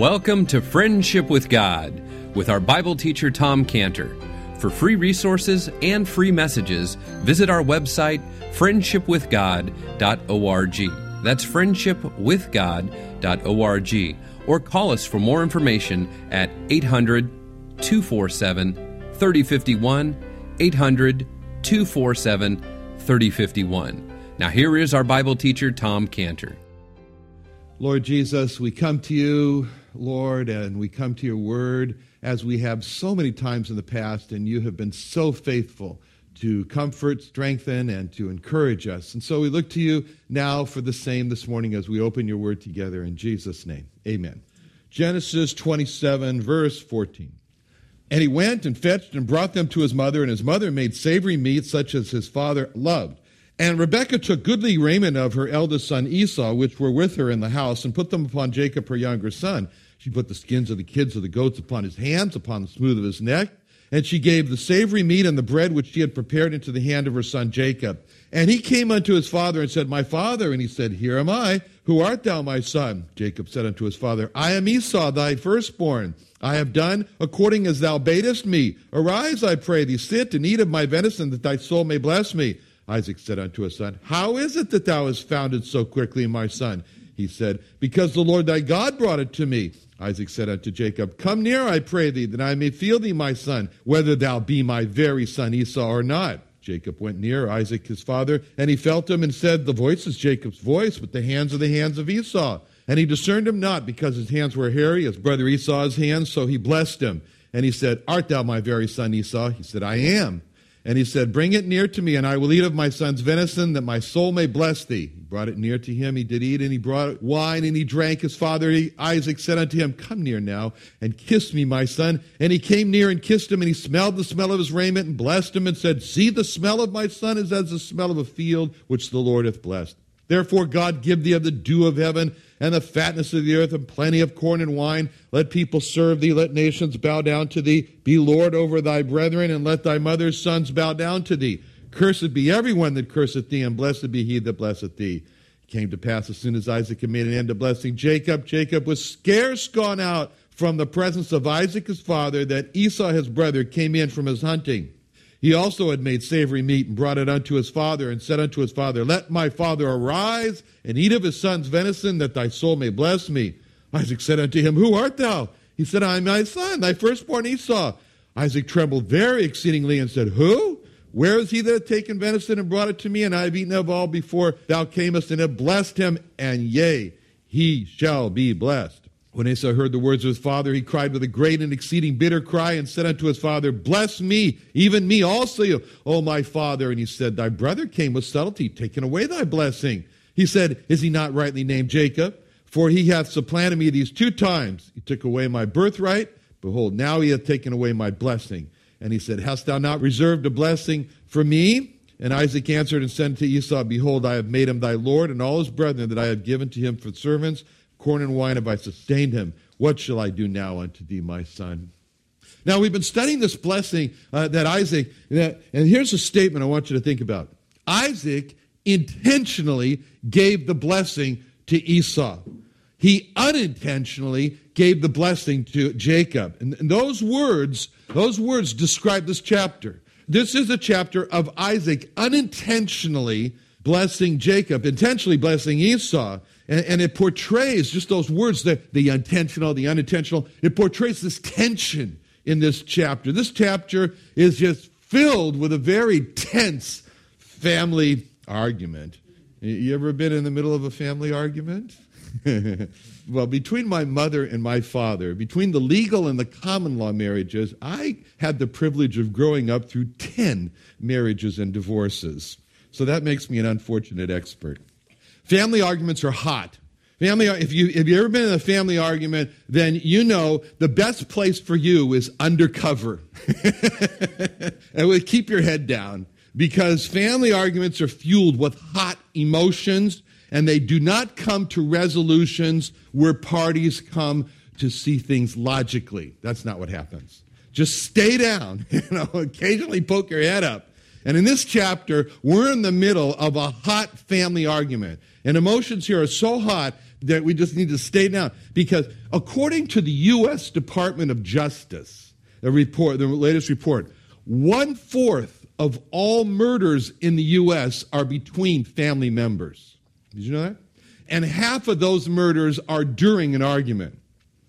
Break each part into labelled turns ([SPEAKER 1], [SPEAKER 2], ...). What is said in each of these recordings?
[SPEAKER 1] Welcome to Friendship with God with our Bible teacher Tom Cantor. For free resources and free messages, visit our website friendshipwithgod.org. That's friendshipwithgod.org. Or call us for more information at 800 247 3051. 800 247 3051. Now, here is our Bible teacher, Tom Cantor.
[SPEAKER 2] Lord Jesus, we come to you, Lord, and we come to your word as we have so many times in the past, and you have been so faithful to comfort, strengthen, and to encourage us. And so we look to you now for the same this morning as we open your word together in Jesus' name. Amen. Genesis 27, verse 14. And he went and fetched and brought them to his mother, and his mother made savory meat such as his father loved. And Rebekah took goodly raiment of her eldest son Esau, which were with her in the house, and put them upon Jacob her younger son. She put the skins of the kids of the goats upon his hands, upon the smooth of his neck. And she gave the savory meat and the bread which she had prepared into the hand of her son Jacob. And he came unto his father and said, My father. And he said, Here am I. Who art thou, my son? Jacob said unto his father, I am Esau, thy firstborn. I have done according as thou badest me. Arise, I pray thee, sit and eat of my venison, that thy soul may bless me. Isaac said unto his son, How is it that thou hast found it so quickly, my son? He said, Because the Lord thy God brought it to me. Isaac said unto Jacob, Come near, I pray thee, that I may feel thee, my son, whether thou be my very son Esau or not. Jacob went near Isaac his father, and he felt him and said, The voice is Jacob's voice, but the hands are the hands of Esau. And he discerned him not, because his hands were hairy, his brother Esau's hands, so he blessed him. And he said, Art thou my very son Esau? He said, I am. And he said, Bring it near to me, and I will eat of my son's venison, that my soul may bless thee. He brought it near to him. He did eat, and he brought wine, and he drank. His father Isaac said unto him, Come near now, and kiss me, my son. And he came near and kissed him, and he smelled the smell of his raiment, and blessed him, and said, See, the smell of my son is as the smell of a field which the Lord hath blessed. Therefore, God give thee of the dew of heaven and the fatness of the earth and plenty of corn and wine. Let people serve thee. Let nations bow down to thee. Be Lord over thy brethren, and let thy mother's sons bow down to thee. Cursed be everyone that curseth thee, and blessed be he that blesseth thee. It came to pass as soon as Isaac had made an end of blessing Jacob, Jacob was scarce gone out from the presence of Isaac his father, that Esau his brother came in from his hunting. He also had made savory meat and brought it unto his father and said unto his father, Let my father arise and eat of his son's venison, that thy soul may bless me. Isaac said unto him, Who art thou? He said, I am thy son, thy firstborn Esau. Isaac trembled very exceedingly and said, Who? Where is he that hath taken venison and brought it to me? And I have eaten of all before thou camest and have blessed him, and yea, he shall be blessed. When Esau heard the words of his father, he cried with a great and exceeding bitter cry and said unto his father, Bless me, even me also, O my father. And he said, Thy brother came with subtlety, taking away thy blessing. He said, Is he not rightly named Jacob? For he hath supplanted me these two times. He took away my birthright. Behold, now he hath taken away my blessing. And he said, Hast thou not reserved a blessing for me? And Isaac answered and said to Esau, Behold, I have made him thy Lord, and all his brethren that I have given to him for servants corn and wine have I sustained him. What shall I do now unto thee, my son? Now, we've been studying this blessing uh, that Isaac, that, and here's a statement I want you to think about. Isaac intentionally gave the blessing to Esau. He unintentionally gave the blessing to Jacob. And, and those words, those words describe this chapter. This is a chapter of Isaac unintentionally blessing Jacob, intentionally blessing Esau. And, and it portrays just those words, the, the intentional, the unintentional, it portrays this tension in this chapter. This chapter is just filled with a very tense family argument. You ever been in the middle of a family argument? well, between my mother and my father, between the legal and the common law marriages, I had the privilege of growing up through 10 marriages and divorces. So that makes me an unfortunate expert. Family arguments are hot. Family, if you if you ever been in a family argument, then you know the best place for you is undercover, and keep your head down because family arguments are fueled with hot emotions, and they do not come to resolutions where parties come to see things logically. That's not what happens. Just stay down. You know, occasionally poke your head up And in this chapter, we're in the middle of a hot family argument. And emotions here are so hot that we just need to stay down. Because according to the U.S. Department of Justice, the report, the latest report, one fourth of all murders in the U.S. are between family members. Did you know that? And half of those murders are during an argument.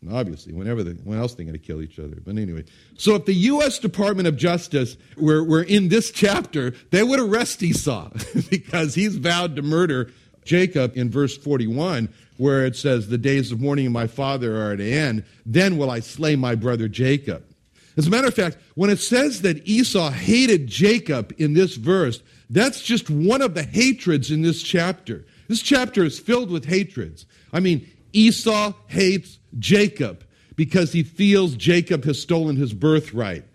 [SPEAKER 2] Obviously, whenever they, when else they going to kill each other? But anyway, so if the U.S. Department of Justice were, were in this chapter, they would arrest Esau because he's vowed to murder Jacob in verse 41, where it says, The days of mourning of my father are at an end. Then will I slay my brother Jacob. As a matter of fact, when it says that Esau hated Jacob in this verse, that's just one of the hatreds in this chapter. This chapter is filled with hatreds. I mean, Esau hates Jacob because he feels Jacob has stolen his birthright.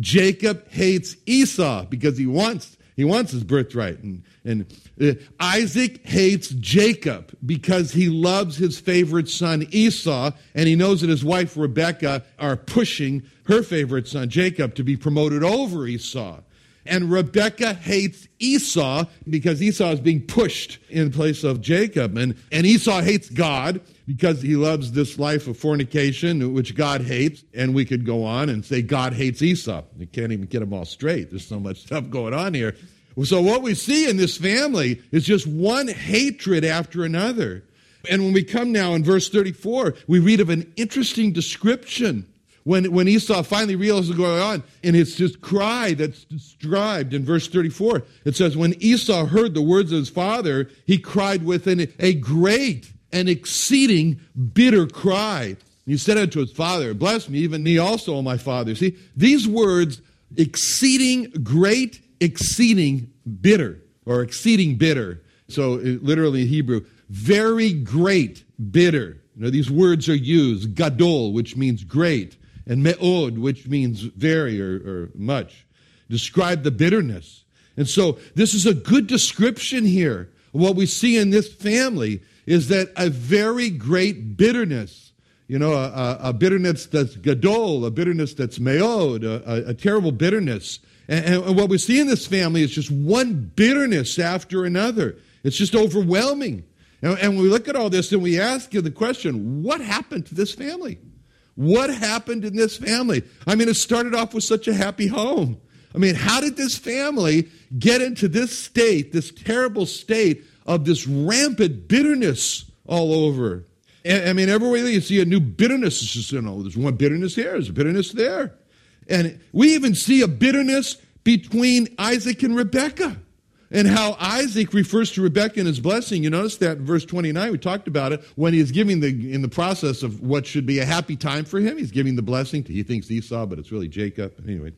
[SPEAKER 2] Jacob hates Esau because he wants he wants his birthright. And, and uh, Isaac hates Jacob because he loves his favorite son Esau, and he knows that his wife Rebekah are pushing her favorite son Jacob to be promoted over Esau. And Rebekah hates Esau because Esau is being pushed in place of Jacob. And, and Esau hates God because he loves this life of fornication, which God hates. And we could go on and say God hates Esau. You can't even get them all straight. There's so much stuff going on here. So what we see in this family is just one hatred after another. And when we come now in verse 34, we read of an interesting description when, when Esau finally realizes what's going on, and it's this cry that's described in verse 34. It says, When Esau heard the words of his father, he cried with an, a great and exceeding bitter cry. He said unto his father, Bless me, even me also, O my father. See, these words, exceeding great, exceeding bitter, or exceeding bitter. So, uh, literally in Hebrew, very great, bitter. You know, these words are used, gadol, which means great, and me'od, which means very or, or much, describe the bitterness. And so this is a good description here. Of what we see in this family is that a very great bitterness, you know, a, a bitterness that's gadol, a bitterness that's me'od, a, a, terrible bitterness. And, and what we see in this family is just one bitterness after another. It's just overwhelming. And, and we look at all this and we ask you the question, what happened to this family? What happened in this family? I mean, it started off with such a happy home. I mean, how did this family get into this state, this terrible state of this rampant bitterness all over? I mean, everywhere you see a new bitterness. It's just, you know, there's one bitterness here, there's a bitterness there. And we even see a bitterness between Isaac and Rebekah and how Isaac refers to Rebekah in his blessing. You notice that in verse 29, we talked about it, when he's giving the, in the process of what should be a happy time for him, he's giving the blessing to, he thinks Esau, but it's really Jacob. Anyway.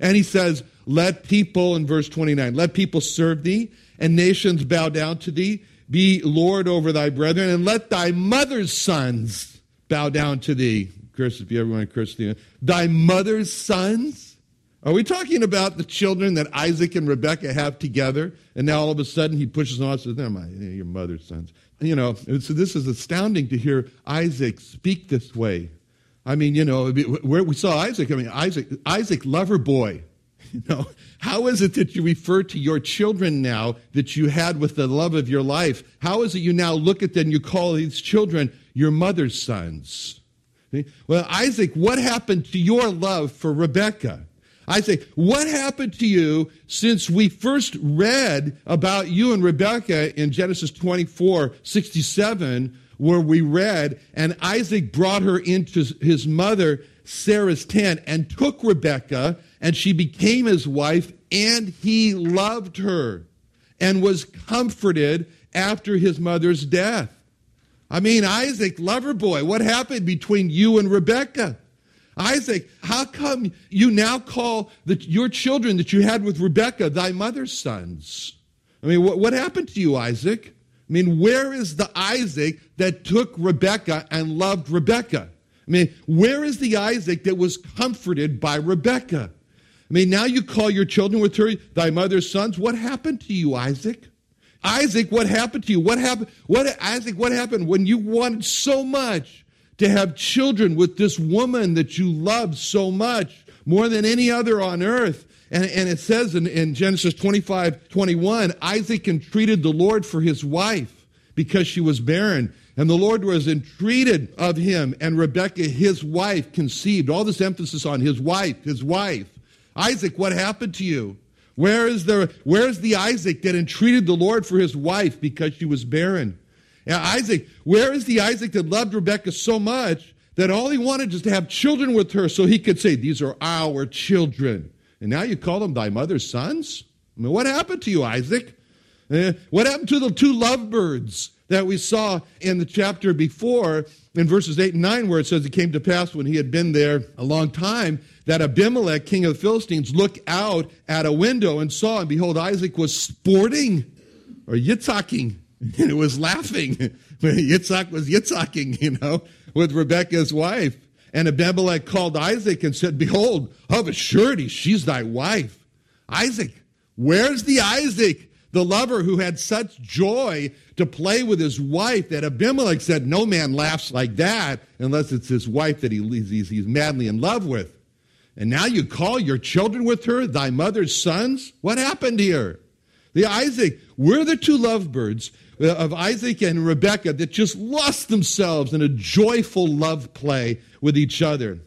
[SPEAKER 2] And he says, let people, in verse 29, let people serve thee, and nations bow down to thee. Be Lord over thy brethren, and let thy mother's sons bow down to thee. Curse if you ever want to curse thee. Thy mother's sons? Are we talking about the children that Isaac and Rebekah have together? And now all of a sudden he pushes on and says, They're my, your mother's sons. You know, so this is astounding to hear Isaac speak this way. I mean, you know, where we saw Isaac, I mean, Isaac, Isaac, lover boy. You know, how is it that you refer to your children now that you had with the love of your life? How is it you now look at them and you call these children your mother's sons? Well, Isaac, what happened to your love for Rebecca? I say, what happened to you since we first read about you and Rebecca in Genesis 24 67, where we read, and Isaac brought her into his mother Sarah's tent and took Rebekah, and she became his wife, and he loved her and was comforted after his mother's death. I mean, Isaac, lover boy, what happened between you and Rebekah? Isaac, how come you now call the, your children that you had with Rebekah thy mother's sons? I mean, what, what happened to you, Isaac? I mean, where is the Isaac that took Rebekah and loved Rebekah? I mean, where is the Isaac that was comforted by Rebekah? I mean, now you call your children with her thy mother's sons. What happened to you, Isaac? Isaac, what happened to you? What happened? What Isaac, what happened when you wanted so much to have children with this woman that you love so much, more than any other on earth. And, and it says in, in Genesis 25 21, Isaac entreated the Lord for his wife because she was barren. And the Lord was entreated of him, and Rebekah, his wife, conceived. All this emphasis on his wife, his wife. Isaac, what happened to you? Where is the, where is the Isaac that entreated the Lord for his wife because she was barren? Now, Isaac, where is the Isaac that loved Rebekah so much that all he wanted was to have children with her so he could say, These are our children? And now you call them thy mother's sons? I mean, what happened to you, Isaac? Uh, what happened to the two lovebirds that we saw in the chapter before in verses 8 and 9, where it says it came to pass when he had been there a long time that Abimelech, king of the Philistines, looked out at a window and saw, and behold, Isaac was sporting or yitzhacking. And it was laughing. Yitzhak was yitzhacking, you know, with Rebekah's wife. And Abimelech called Isaac and said, Behold, of a surety, she's thy wife. Isaac, where's the Isaac, the lover who had such joy to play with his wife that Abimelech said, No man laughs like that unless it's his wife that he, he's, he's madly in love with. And now you call your children with her, thy mother's sons? What happened here? The Isaac, we're the two lovebirds uh, of Isaac and Rebekah that just lost themselves in a joyful love play with each other.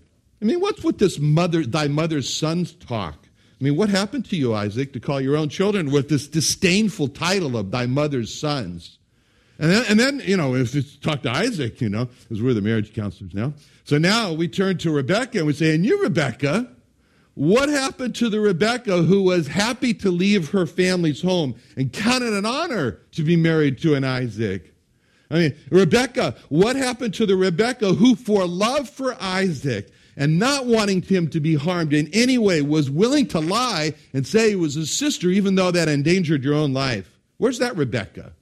[SPEAKER 2] I mean, what's with this mother, thy mother's sons talk? I mean, what happened to you, Isaac, to call your own children with this disdainful title of thy mother's sons? And then, and then you know, if it's talk to Isaac, you know, because we're the marriage counselors now. So now we turn to Rebecca and we say, and you, Rebecca, what happened to the Rebecca who was happy to leave her family's home and counted an honor to be married to an Isaac? I mean, Rebecca, what happened to the Rebecca who, for love for Isaac and not wanting him to be harmed in any way, was willing to lie and say he was his sister, even though that endangered your own life? Where's that Rebecca?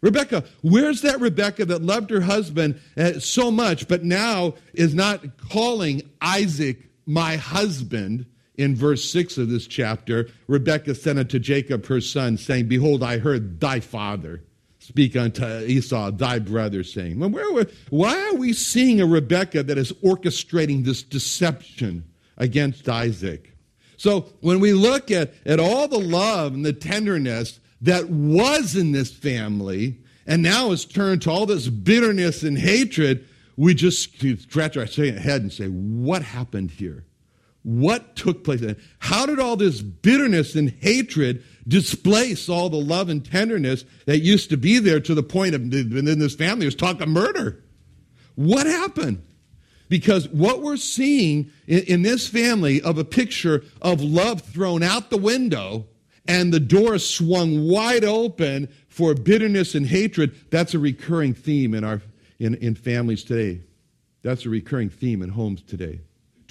[SPEAKER 2] Rebecca, where's that Rebecca that loved her husband uh, so much, but now is not calling Isaac my husband? In verse 6 of this chapter, Rebecca sent unto Jacob her son, saying, Behold, I heard thy father speak unto Esau, thy brother, saying, Why are we seeing a Rebecca that is orchestrating this deception against Isaac? So when we look at, at all the love and the tenderness that was in this family and now has turned to all this bitterness and hatred, we just scratch our head and say, What happened here? What took place? How did all this bitterness and hatred displace all the love and tenderness that used to be there to the point of, in this family, was talk of murder? What happened? Because what we're seeing in, in this family of a picture of love thrown out the window and the door swung wide open for bitterness and hatred, that's a recurring theme in, our, in, in families today. That's a recurring theme in homes today.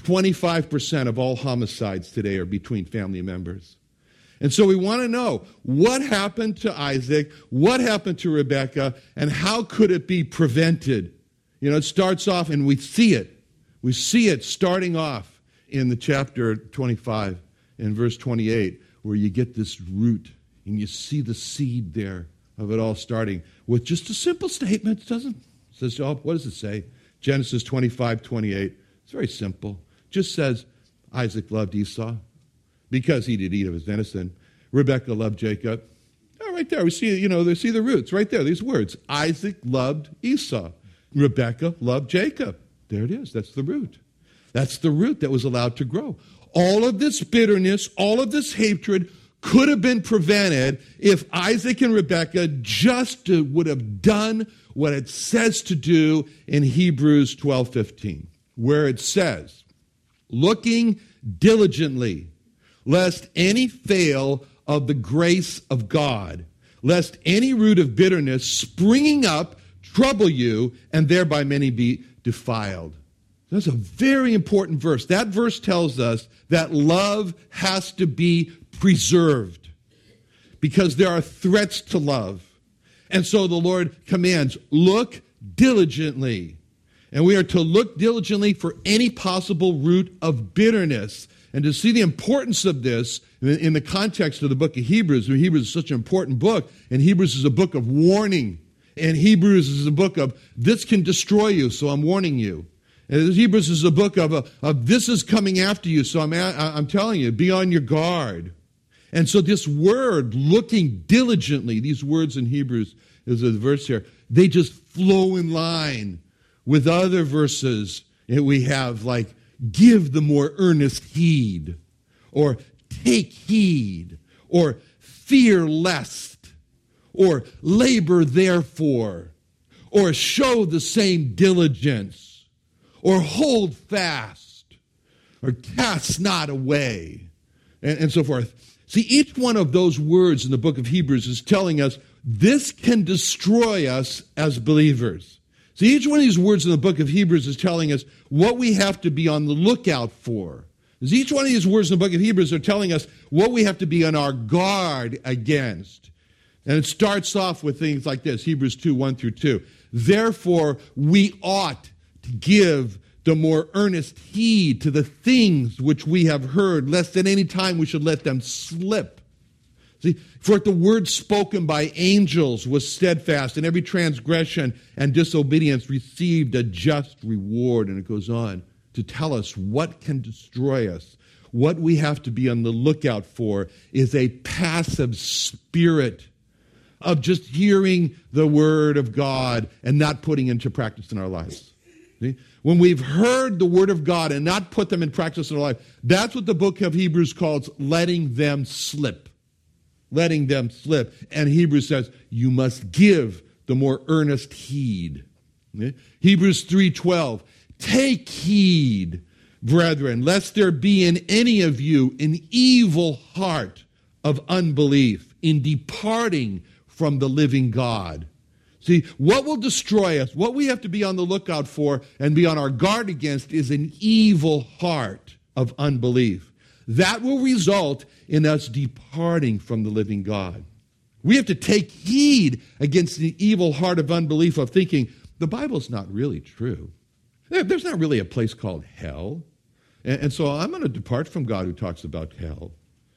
[SPEAKER 2] 25% of all homicides today are between family members. And so we want to know what happened to Isaac, what happened to Rebekah, and how could it be prevented? You know, it starts off, and we see it. We see it starting off in the chapter 25, in verse 28 where you get this root and you see the seed there of it all starting with just a simple statement. It doesn't it says, oh, what does it say? Genesis 25, 28. It's very simple. Just says Isaac loved Esau because he did eat of his venison. Rebekah loved Jacob. Oh, right there. We see, you know, they see the roots right there, these words. Isaac loved Esau. Rebekah loved Jacob. There it is. That's the root. That's the root that was allowed to grow all of this bitterness, all of this hatred could have been prevented if Isaac and Rebekah just would have done what it says to do in Hebrews 12:15, where it says, "Looking diligently, lest any fail of the grace of God, lest any root of bitterness springing up trouble you, and thereby many be defiled." That's a very important verse. That verse tells us that love has to be preserved because there are threats to love. And so the Lord commands, look diligently. And we are to look diligently for any possible root of bitterness. And to see the importance of this in the context of the book of Hebrews, Hebrews is such an important book, and Hebrews is a book of warning. And Hebrews is a book of this can destroy you, so I'm warning you. And Hebrews is a book of, uh, of this is coming after you. So I'm, I'm telling you, be on your guard. And so this word, looking diligently, these words in Hebrews is a verse here, they just flow in line with other verses that we have, like give the more earnest heed, or take heed, or fear lest, or labor therefore, or show the same diligence, or hold fast, or cast not away, and, and so forth. See, each one of those words in the book of Hebrews is telling us this can destroy us as believers. See, each one of these words in the book of Hebrews is telling us what we have to be on the lookout for. As each one of these words in the book of Hebrews are telling us what we have to be on our guard against. And it starts off with things like this Hebrews 2 1 through 2. Therefore, we ought to give the more earnest heed to the things which we have heard, lest at any time we should let them slip. See, for the word spoken by angels was steadfast, and every transgression and disobedience received a just reward. And it goes on to tell us what can destroy us. What we have to be on the lookout for is a passive spirit of just hearing the word of God and not putting into practice in our lives. See? When we've heard the word of God and not put them in practice in our life, that's what the book of Hebrews calls letting them slip. Letting them slip. And Hebrews says, you must give the more earnest heed. Okay? Hebrews 3:12, take heed, brethren, lest there be in any of you an evil heart of unbelief in departing from the living God. See, what will destroy us, what we have to be on the lookout for and be on our guard against is an evil heart of unbelief. That will result in us departing from the living God. We have to take heed against the evil heart of unbelief of thinking the Bible's not really true. There's not really a place called hell. And so I'm going to depart from God who talks about hell.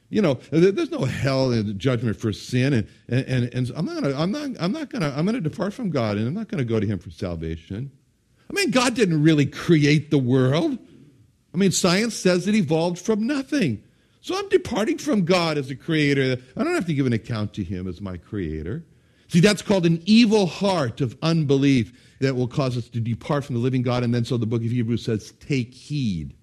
[SPEAKER 2] You know, there's no hell and judgment for sin, and, and, and I'm not gonna, I'm not, I'm not gonna, I'm gonna depart from God, and I'm not gonna go to Him for salvation. I mean, God didn't really create the world. I mean, science says it evolved from nothing. So I'm departing from God as a creator. I don't have to give an account to Him as my creator. See, that's called an evil heart of unbelief that will cause us to depart from the living God. And then so the book of Hebrews says, take heed.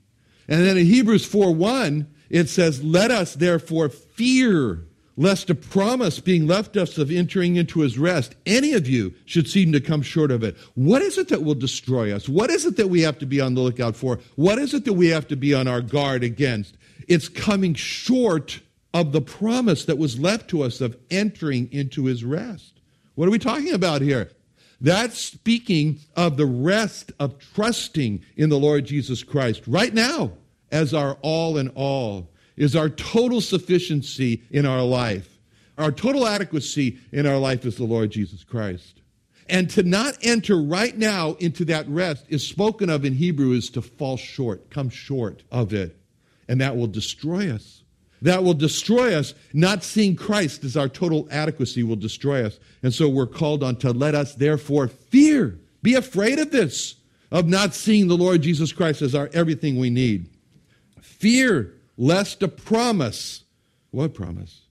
[SPEAKER 2] And then in Hebrews 4 1, it says, Let us therefore fear lest a promise being left us of entering into his rest, any of you should seem to come short of it. What is it that will destroy us? What is it that we have to be on the lookout for? What is it that we have to be on our guard against? It's coming short of the promise that was left to us of entering into his rest. What are we talking about here? That's speaking of the rest of trusting in the Lord Jesus Christ right now as our all in all, is our total sufficiency in our life. Our total adequacy in our life is the Lord Jesus Christ. And to not enter right now into that rest is spoken of in Hebrew is to fall short, come short of it. And that will destroy us. That will destroy us. Not seeing Christ as our total adequacy will destroy us. And so we're called on to let us therefore fear, be afraid of this, of not seeing the Lord Jesus Christ as our everything we need. Fear lest a promise. What promise?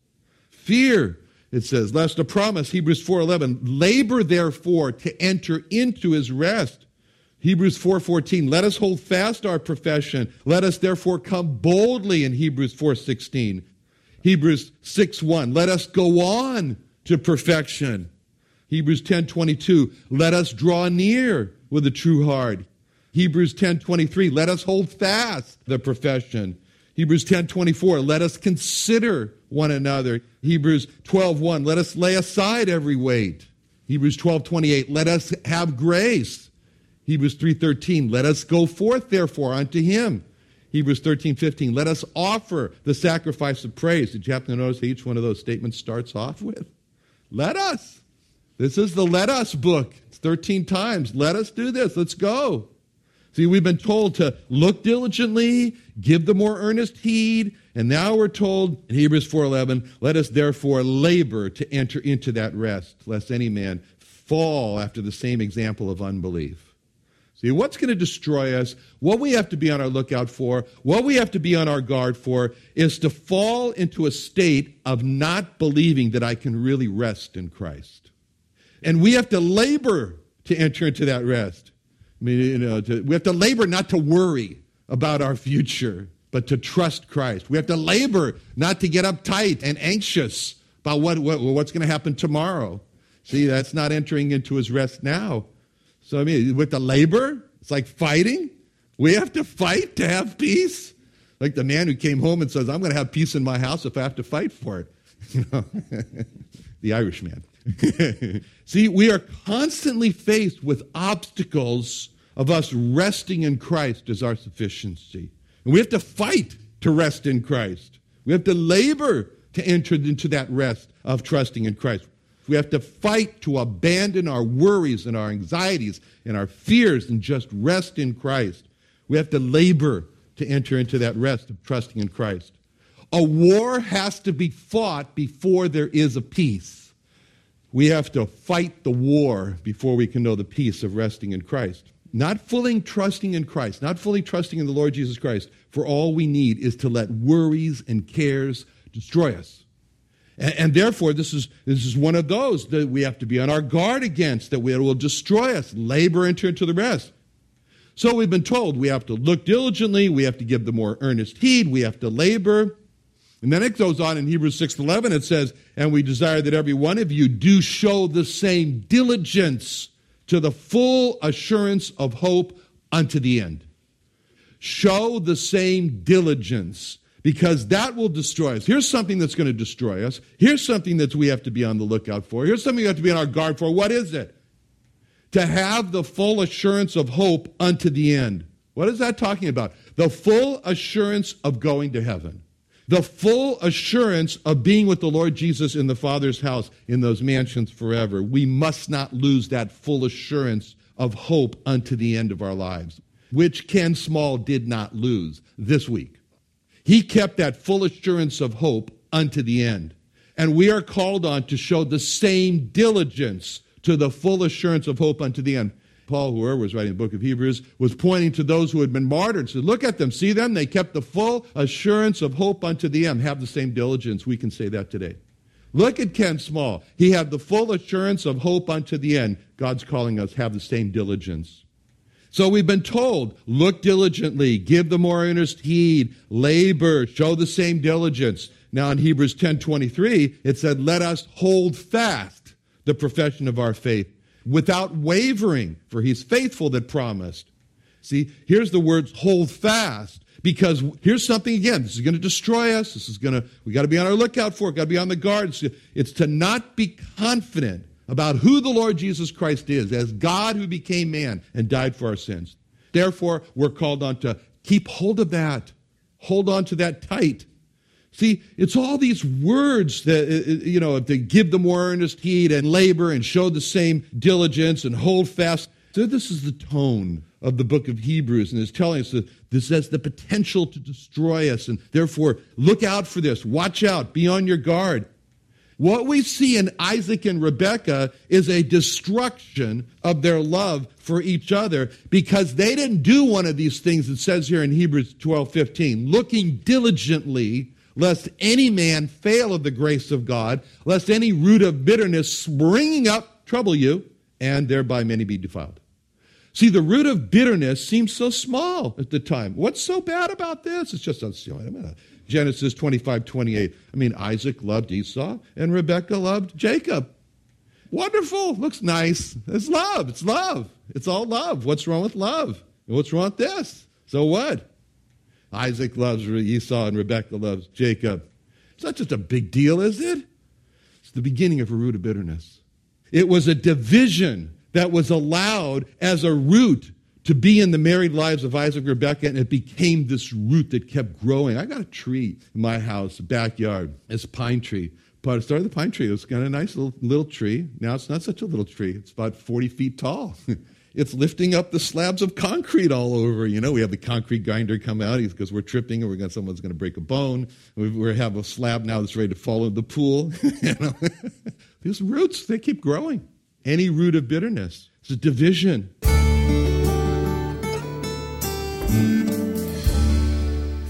[SPEAKER 2] Fear, it says, lest a promise, Hebrews 4:11, labor therefore to enter into his rest. Hebrews 4:14, let us hold fast our profession. Let us therefore come boldly in Hebrews 4:16. Hebrews 6:1, let us go on to perfection. Hebrews 10:22, let us draw near with a true heart. Hebrews 10:23, let us hold fast the profession. Hebrews 10:24, let us consider one another. Hebrews 12:1, let us lay aside every weight. Hebrews 12:28, let us have grace. Hebrews 3:13, let us go forth therefore unto him. Hebrews 13:15, let us offer the sacrifice of praise. Did you happen to notice that each one of those statements starts off with let us? This is the let us book. It's 13 times. Let us do this. Let's go. See, we've been told to look diligently, give the more earnest heed, and now we're told in Hebrews 4:11, let us therefore labor to enter into that rest, lest any man fall after the same example of unbelief. See, what's going to destroy us, what we have to be on our lookout for, what we have to be on our guard for, is to fall into a state of not believing that I can really rest in Christ. And we have to labor to enter into that rest. I mean, you know, to, we have to labor not to worry about our future, but to trust Christ. We have to labor not to get uptight and anxious about what, what what's going to happen tomorrow. See, that's not entering into his rest now. So, I mean, with the labor, it's like fighting. We have to fight to have peace. Like the man who came home and says, I'm going to have peace in my house if I have to fight for it. You know, the Irish man. See, we are constantly faced with obstacles of us resting in Christ as our sufficiency. And we have to fight to rest in Christ. We have to labor to enter into that rest of trusting in Christ. We have to fight to abandon our worries and our anxieties and our fears and just rest in Christ. We have to labor to enter into that rest of trusting in Christ. A war has to be fought before there is a peace. We have to fight the war before we can know the peace of resting in Christ. Not fully trusting in Christ, not fully trusting in the Lord Jesus Christ, for all we need is to let worries and cares destroy us. And, and, therefore, this is, this is one of those that we have to be on our guard against, that will destroy us, labor enter into the rest. So we've been told we have to look diligently, we have to give the more earnest heed, we have to labor. And then it goes on in Hebrews 6:11 it says, "And we desire that every one of you do show the same diligence to the full assurance of hope unto the end." Show the same diligence because that will destroy us. Here's something that's going to destroy us. Here's something that we have to be on the lookout for. Here's something we have to be on our guard for. What is it? To have the full assurance of hope unto the end. What is that talking about? The full assurance of going to heaven. The full assurance of being with the Lord Jesus in the Father's house in those mansions forever. We must not lose that full assurance of hope unto the end of our lives, which Ken Small did not lose this week. He kept that full assurance of hope unto the end. And we are called on to show the same diligence to the full assurance of hope unto the end. Paul, whoever was writing the book of Hebrews, was pointing to those who had been martyred. Said, Look at them, see them? They kept the full assurance of hope unto the end. Have the same diligence. We can say that today. Look at Ken Small. He had the full assurance of hope unto the end. God's calling us have the same diligence. So we've been told, look diligently, give the more earnest heed, labor, show the same diligence. Now in Hebrews 10:23, it said, "Let us hold fast the profession of our faith without wavering, for he's faithful that promised." See, here's the words hold fast because here's something again, this is going to destroy us. This is going to we got to be on our lookout for it, got to be on the guard. It's, it's to not be confident about who the Lord Jesus Christ is as God who became man and died for our sins. Therefore, we're called on to keep hold of that, hold on to that tight. See, it's all these words that, uh, uh, you know, to give the more earnest heed and labor and show the same diligence and hold fast. So, this is the tone of the book of Hebrews, and it's telling us that this has the potential to destroy us, and therefore, look out for this. Watch out. Be on your guard. What we see in Isaac and Rebekah is a destruction of their love for each other because they didn't do one of these things it says here in Hebrews 12 15, looking diligently lest any man fail of the grace of God, lest any root of bitterness springing up trouble you, and thereby many be defiled. See, the root of bitterness seems so small at the time. What's so bad about this? It's just Genesis 25, 28. I mean, Isaac loved Esau and Rebekah loved Jacob. Wonderful. Looks nice. It's love. It's love. It's all love. What's wrong with love? What's wrong with this? So what? Isaac loves Esau and Rebekah loves Jacob. It's not just a big deal, is it? It's the beginning of a root of bitterness. It was a division that was allowed as a root to be in the married lives of Isaac and Rebekah, and it became this root that kept growing. I got a tree in my house, backyard, this pine tree. But it started the pine tree. It was kind of a nice little, little tree. Now it's not such a little tree. It's about 40 feet tall. it's lifting up the slabs of concrete all over. You know, we have the concrete grinder come out because we're tripping and we're going someone's going to break a bone. We, have a slab now that's ready to fall in the pool. you know? These roots, they keep growing. Any root of bitterness. It's a division.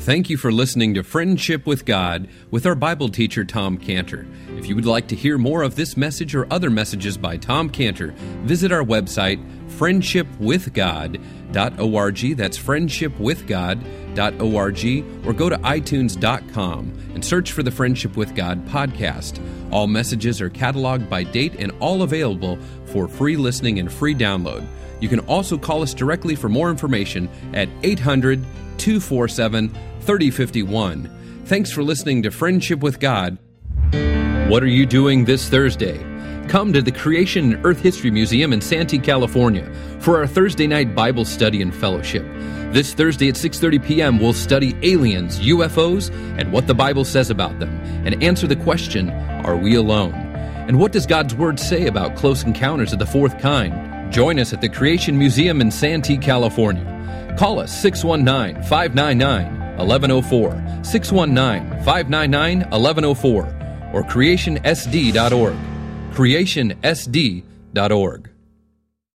[SPEAKER 1] Thank you for listening to Friendship with God with our Bible teacher, Tom Cantor. If you would like to hear more of this message or other messages by Tom Cantor, visit our website, friendshipwithgod.org. That's friendshipwithgod.org, or go to itunes.com and search for the Friendship with God podcast. All messages are cataloged by date and all available for free listening and free download. You can also call us directly for more information at 800 247 3051. Thanks for listening to Friendship with God. What are you doing this Thursday? Come to the Creation and Earth History Museum in Santee, California for our Thursday night Bible study and fellowship. This Thursday at 6:30 p.m. we'll study aliens, UFOs, and what the Bible says about them and answer the question, are we alone? And what does God's word say about close encounters of the fourth kind? Join us at the Creation Museum in Santee, California. Call us 619 599 1104, 619 599 1104, or creationsd.org. Creationsd.org.